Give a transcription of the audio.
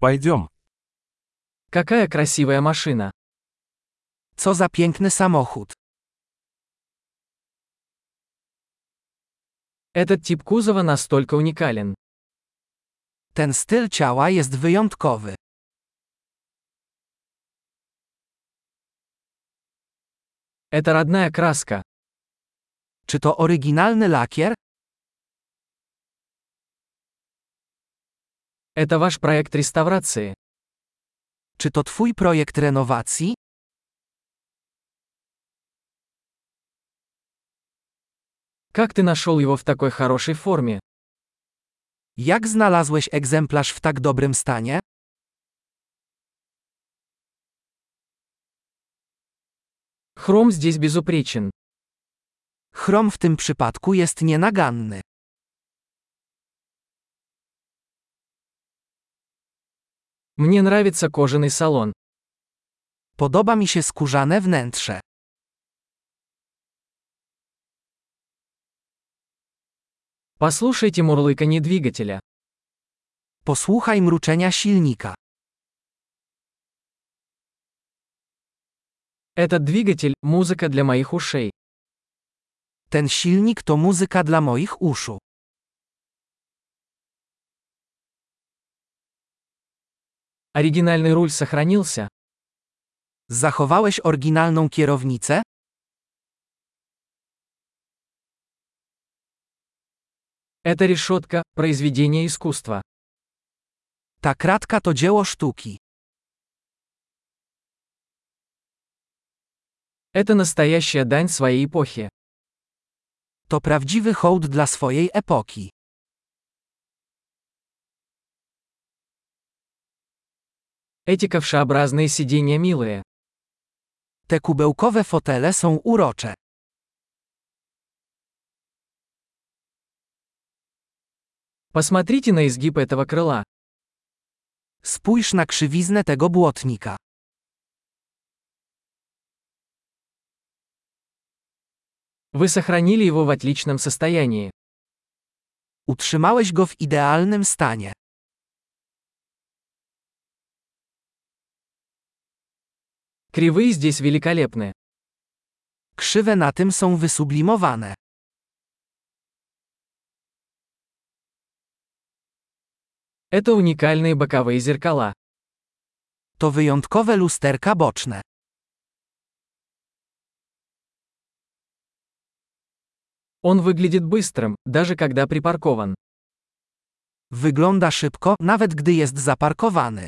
Пойдем. Какая красивая машина. Co za piękny samochód. Этот тип кузова настолько уникален. Ten styl ciała jest wyjątkowy. Это родная краска. Czy to oryginalny lakier? Это ваш проект реставрации. Czy to twój projekt renowacji? Как ты нашел его в такой хорошей форме? Jak znalazłeś egzemplarz w tak dobrym stanie? Хром здесь безупречен. Chrom w tym przypadku jest nienaganny. Мне нравится кожаный салон. Podoba mi się skórzane wnętrze. Послушайте мурлыканье двигателя. Posłuchaj mruczenia silnika. Этот двигатель – музыка для моих ушей. Ten silnik to muzyka dla moich uszu. Оригинальный руль сохранился. Zachowałeś oryginalną kierownicę? Эта решетка – произведение искусства. Ta kratka to dzieło sztuki. Это настоящая дань своей эпохи. To prawdziwy hołd dla swojej epoki. Эти ковшеобразные сиденья милые. Te kubełkowe fotele są urocze. Посмотрите на изгиб этого крыла. Spójrz na krzywiznę tego błotnika. Вы сохранили его в отличном состоянии. Utrzymałeś go w idealnym stanie. Кривые здесь великолепны. Krzywe na tym są wysublimowane. Это уникальные боковые зеркала. To wyjątkowe lusterka boczne. Он выглядит быстрым, даже когда припаркован. Wygląda szybko, nawet gdy jest zaparkowany.